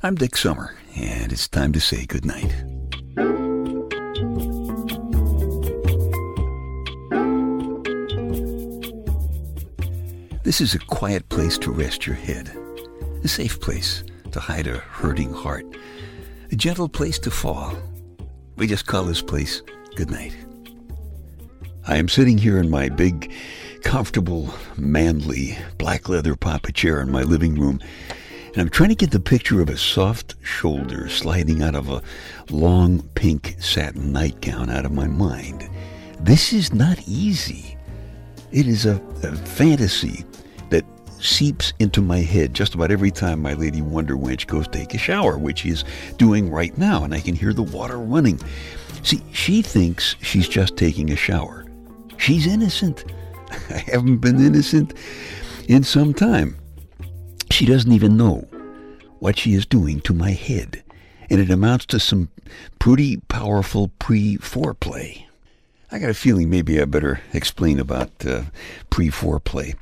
I'm Dick Summer, and it's time to say goodnight. This is a quiet place to rest your head, a safe place to hide a hurting heart, a gentle place to fall. We just call this place goodnight. I am sitting here in my big, comfortable, manly, black leather papa chair in my living room, and I'm trying to get the picture of a soft shoulder sliding out of a long pink satin nightgown out of my mind. This is not easy. It is a, a fantasy that seeps into my head just about every time my lady Wonder Wench goes take a shower, which he's doing right now, and I can hear the water running. See, she thinks she's just taking a shower. She's innocent. I haven't been innocent in some time. She doesn't even know what she is doing to my head, and it amounts to some pretty powerful pre-foreplay. I got a feeling maybe I better explain about uh, pre-foreplay.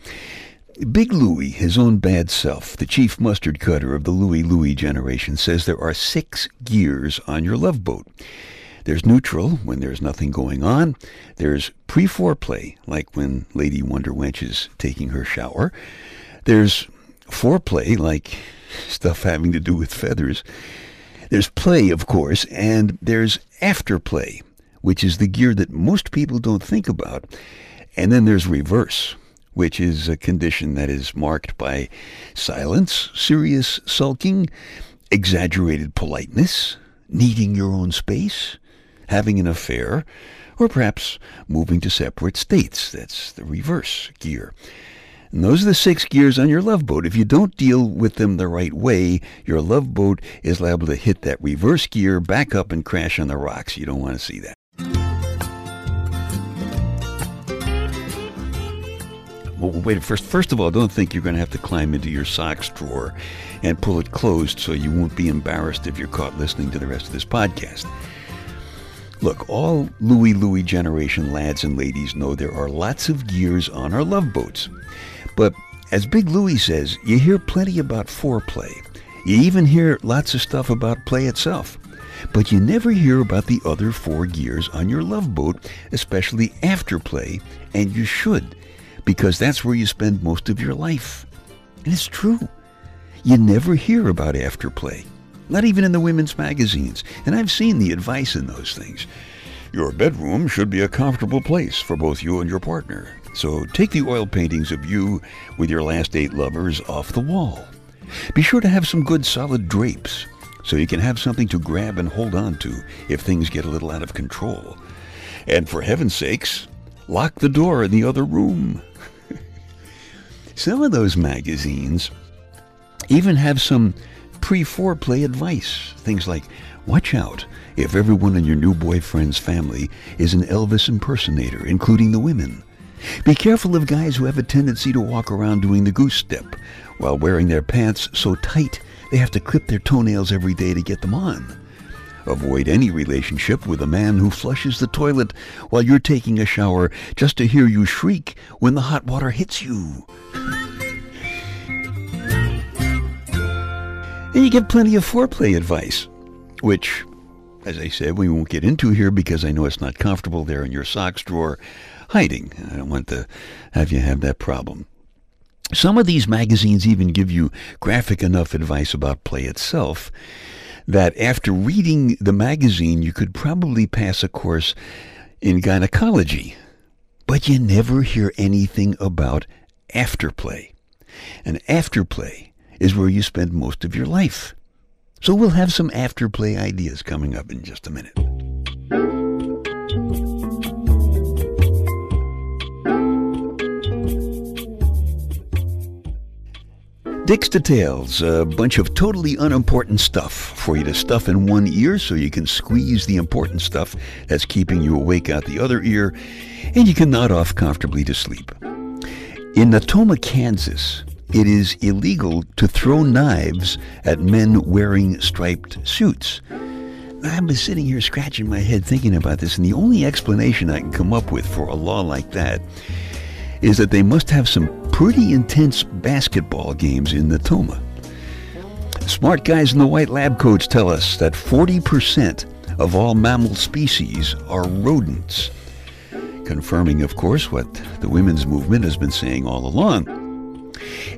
Big Louie, his own bad self, the chief mustard cutter of the Louie Louie generation, says there are six gears on your love boat. There's neutral when there's nothing going on. There's pre-foreplay, like when Lady Wonder Wench is taking her shower. There's foreplay, like stuff having to do with feathers. There's play, of course, and there's afterplay, which is the gear that most people don't think about. And then there's reverse, which is a condition that is marked by silence, serious sulking, exaggerated politeness, needing your own space, having an affair, or perhaps moving to separate states. That's the reverse gear. And those are the six gears on your love boat. If you don't deal with them the right way, your love boat is liable to hit that reverse gear, back up, and crash on the rocks. You don't want to see that. Well, wait, first, first of all, don't think you're going to have to climb into your socks drawer and pull it closed so you won't be embarrassed if you're caught listening to the rest of this podcast. Look, all Louie Louie generation lads and ladies know there are lots of gears on our love boats. But as Big Louie says, you hear plenty about foreplay. You even hear lots of stuff about play itself. But you never hear about the other four gears on your love boat, especially after play, and you should, because that's where you spend most of your life. And it's true. You never hear about afterplay not even in the women's magazines, and I've seen the advice in those things. Your bedroom should be a comfortable place for both you and your partner, so take the oil paintings of you with your last eight lovers off the wall. Be sure to have some good solid drapes so you can have something to grab and hold on to if things get a little out of control. And for heaven's sakes, lock the door in the other room. some of those magazines even have some pre foreplay advice. Things like, watch out if everyone in your new boyfriend's family is an Elvis impersonator, including the women. Be careful of guys who have a tendency to walk around doing the goose step while wearing their pants so tight they have to clip their toenails every day to get them on. Avoid any relationship with a man who flushes the toilet while you're taking a shower just to hear you shriek when the hot water hits you. And you get plenty of foreplay advice, which, as I said, we won't get into here because I know it's not comfortable there in your socks drawer hiding. I don't want to have you have that problem. Some of these magazines even give you graphic enough advice about play itself that after reading the magazine, you could probably pass a course in gynecology. But you never hear anything about afterplay. And afterplay is where you spend most of your life. So we'll have some afterplay ideas coming up in just a minute. Dick's Details, a bunch of totally unimportant stuff for you to stuff in one ear so you can squeeze the important stuff that's keeping you awake out the other ear, and you can nod off comfortably to sleep. In Natoma, Kansas, it is illegal to throw knives at men wearing striped suits. I've been sitting here scratching my head thinking about this, and the only explanation I can come up with for a law like that is that they must have some pretty intense basketball games in Natoma. Smart guys in the white lab coats tell us that 40% of all mammal species are rodents. Confirming, of course, what the women's movement has been saying all along.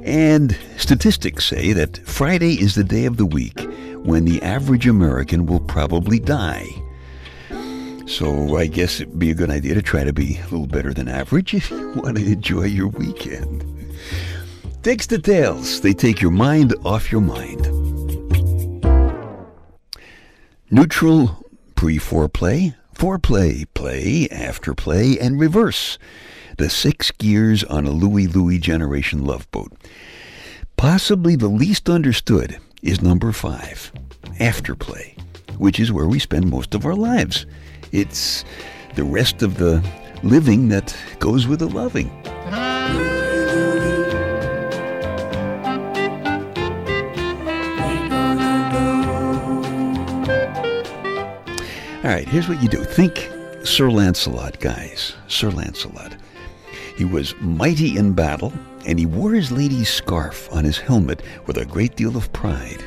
And statistics say that Friday is the day of the week when the average American will probably die. So I guess it'd be a good idea to try to be a little better than average if you want to enjoy your weekend. Dick's Details. They take your mind off your mind. Neutral pre-foreplay, foreplay, play, after play, and reverse. The six gears on a Louie Louie generation love boat. Possibly the least understood is number five, afterplay, which is where we spend most of our lives. It's the rest of the living that goes with the loving. All right, here's what you do. Think Sir Lancelot, guys. Sir Lancelot. He was mighty in battle, and he wore his lady's scarf on his helmet with a great deal of pride.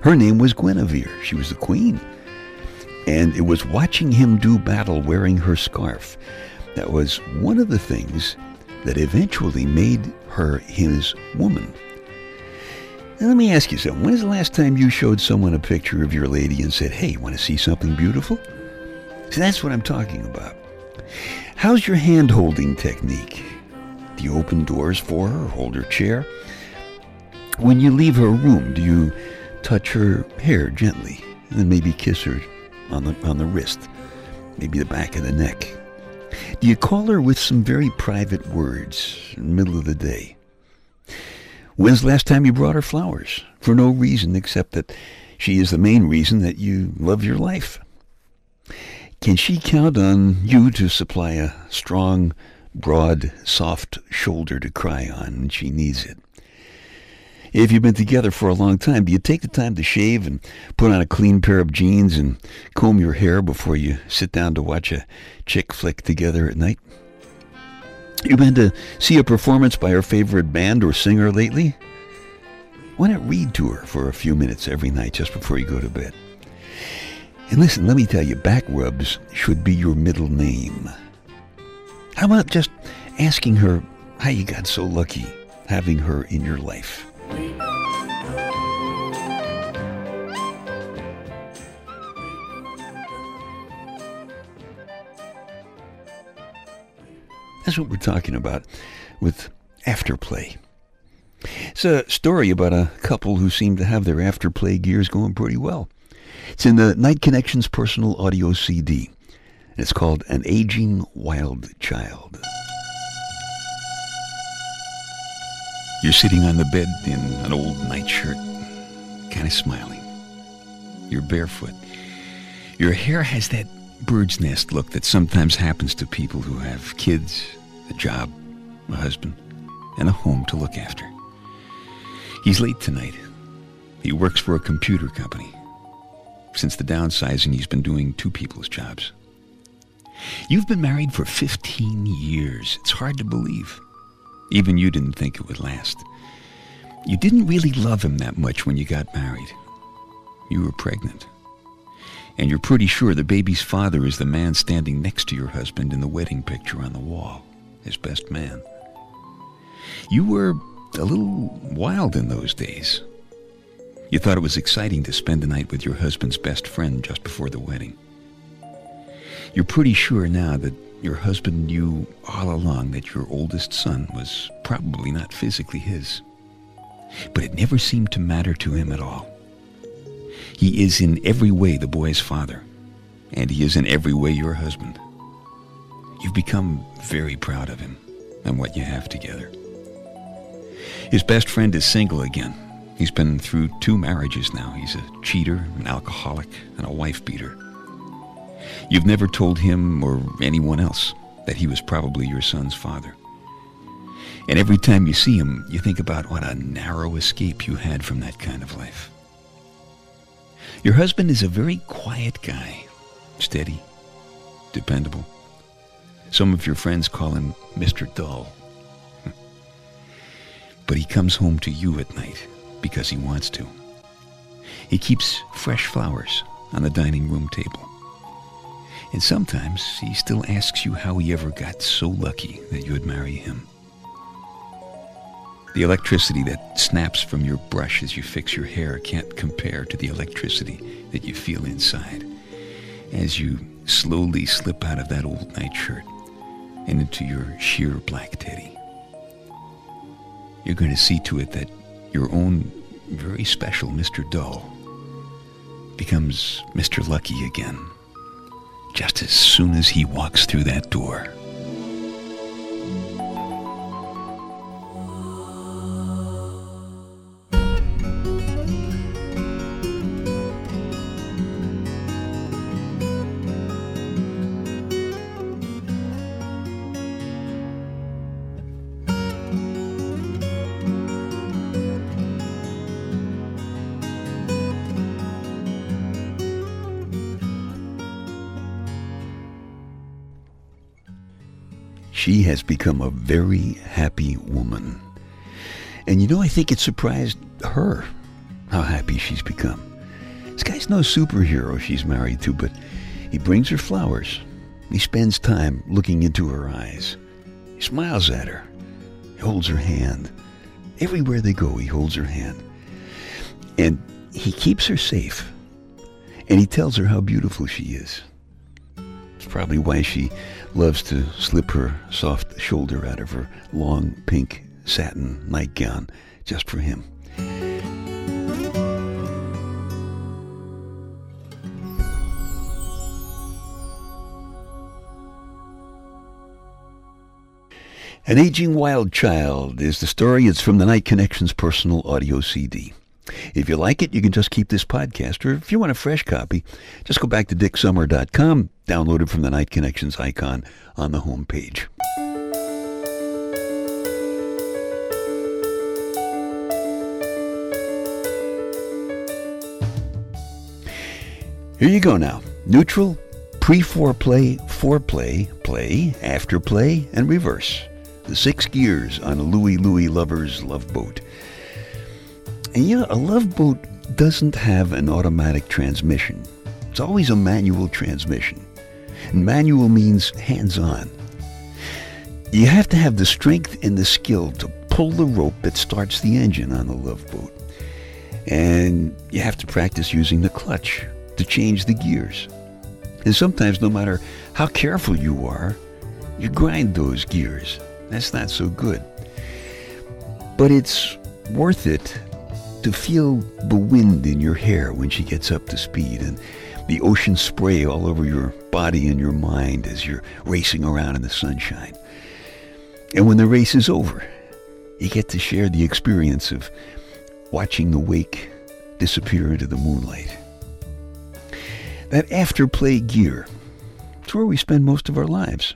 Her name was Guinevere. She was the queen. And it was watching him do battle wearing her scarf that was one of the things that eventually made her his woman. Now, let me ask you something. When is the last time you showed someone a picture of your lady and said, hey, want to see something beautiful? See, that's what I'm talking about. How's your hand holding technique? Do you open doors for her, hold her chair? When you leave her room, do you touch her hair gently and then maybe kiss her on the, on the wrist, maybe the back of the neck? Do you call her with some very private words in the middle of the day? When's the last time you brought her flowers? For no reason except that she is the main reason that you love your life. Can she count on you to supply a strong, broad, soft shoulder to cry on when she needs it? If you've been together for a long time, do you take the time to shave and put on a clean pair of jeans and comb your hair before you sit down to watch a chick flick together at night? You been to see a performance by her favorite band or singer lately? Why not read to her for a few minutes every night just before you go to bed? And listen, let me tell you, back rubs should be your middle name. How about just asking her how you got so lucky having her in your life? That's what we're talking about with afterplay. It's a story about a couple who seem to have their afterplay gears going pretty well. It's in the Night Connections personal audio CD. And it's called An Aging Wild Child. You're sitting on the bed in an old nightshirt, kind of smiling. You're barefoot. Your hair has that bird's nest look that sometimes happens to people who have kids a job, a husband, and a home to look after. He's late tonight. He works for a computer company. Since the downsizing, he's been doing two people's jobs. You've been married for 15 years. It's hard to believe. Even you didn't think it would last. You didn't really love him that much when you got married. You were pregnant. And you're pretty sure the baby's father is the man standing next to your husband in the wedding picture on the wall his best man. You were a little wild in those days. You thought it was exciting to spend the night with your husband's best friend just before the wedding. You're pretty sure now that your husband knew all along that your oldest son was probably not physically his. But it never seemed to matter to him at all. He is in every way the boy's father, and he is in every way your husband. You've become very proud of him and what you have together. His best friend is single again. He's been through two marriages now. He's a cheater, an alcoholic, and a wife beater. You've never told him or anyone else that he was probably your son's father. And every time you see him, you think about what a narrow escape you had from that kind of life. Your husband is a very quiet guy, steady, dependable. Some of your friends call him Mr. Dull. But he comes home to you at night because he wants to. He keeps fresh flowers on the dining room table. And sometimes he still asks you how he ever got so lucky that you would marry him. The electricity that snaps from your brush as you fix your hair can't compare to the electricity that you feel inside as you slowly slip out of that old nightshirt and into your sheer black teddy. You're going to see to it that your own very special Mr. Dull becomes Mr. Lucky again, just as soon as he walks through that door. She has become a very happy woman. And you know, I think it surprised her how happy she's become. This guy's no superhero she's married to, but he brings her flowers. He spends time looking into her eyes. He smiles at her. He holds her hand. Everywhere they go, he holds her hand. And he keeps her safe. And he tells her how beautiful she is. Probably why she loves to slip her soft shoulder out of her long pink satin nightgown just for him. An Aging Wild Child is the story. It's from the Night Connections personal audio CD. If you like it, you can just keep this podcast, or if you want a fresh copy, just go back to dicksummer.com, download it from the Night Connections icon on the home page. Here you go now. Neutral, pre-foreplay, foreplay, play, after play, and reverse. The six gears on a Louie Louie lover's love boat. And you know, a love boat doesn't have an automatic transmission. It's always a manual transmission. And manual means hands-on. You have to have the strength and the skill to pull the rope that starts the engine on the love boat. And you have to practice using the clutch to change the gears. And sometimes, no matter how careful you are, you grind those gears. That's not so good. But it's worth it to feel the wind in your hair when she gets up to speed and the ocean spray all over your body and your mind as you're racing around in the sunshine. And when the race is over, you get to share the experience of watching the wake disappear into the moonlight. That afterplay gear, it's where we spend most of our lives.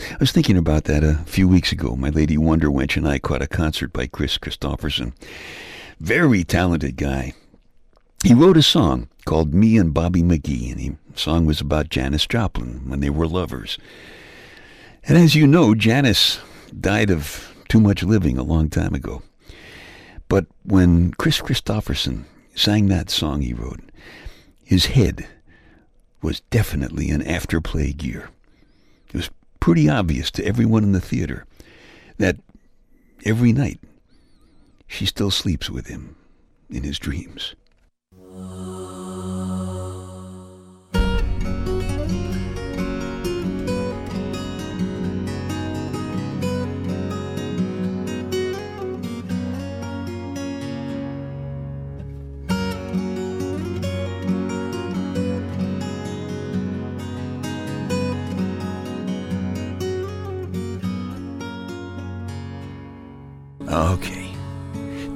I was thinking about that a few weeks ago. My lady Wonder Wench and I caught a concert by Kris Kristofferson. Very talented guy. He wrote a song called Me and Bobby McGee, and the song was about Janis Joplin when they were lovers. And as you know, Janis died of too much living a long time ago. But when Kris Kristofferson sang that song he wrote, his head was definitely an afterplay gear. It was pretty obvious to everyone in the theater that every night she still sleeps with him in his dreams.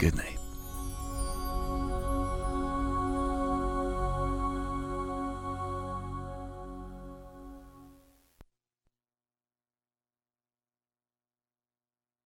Good night.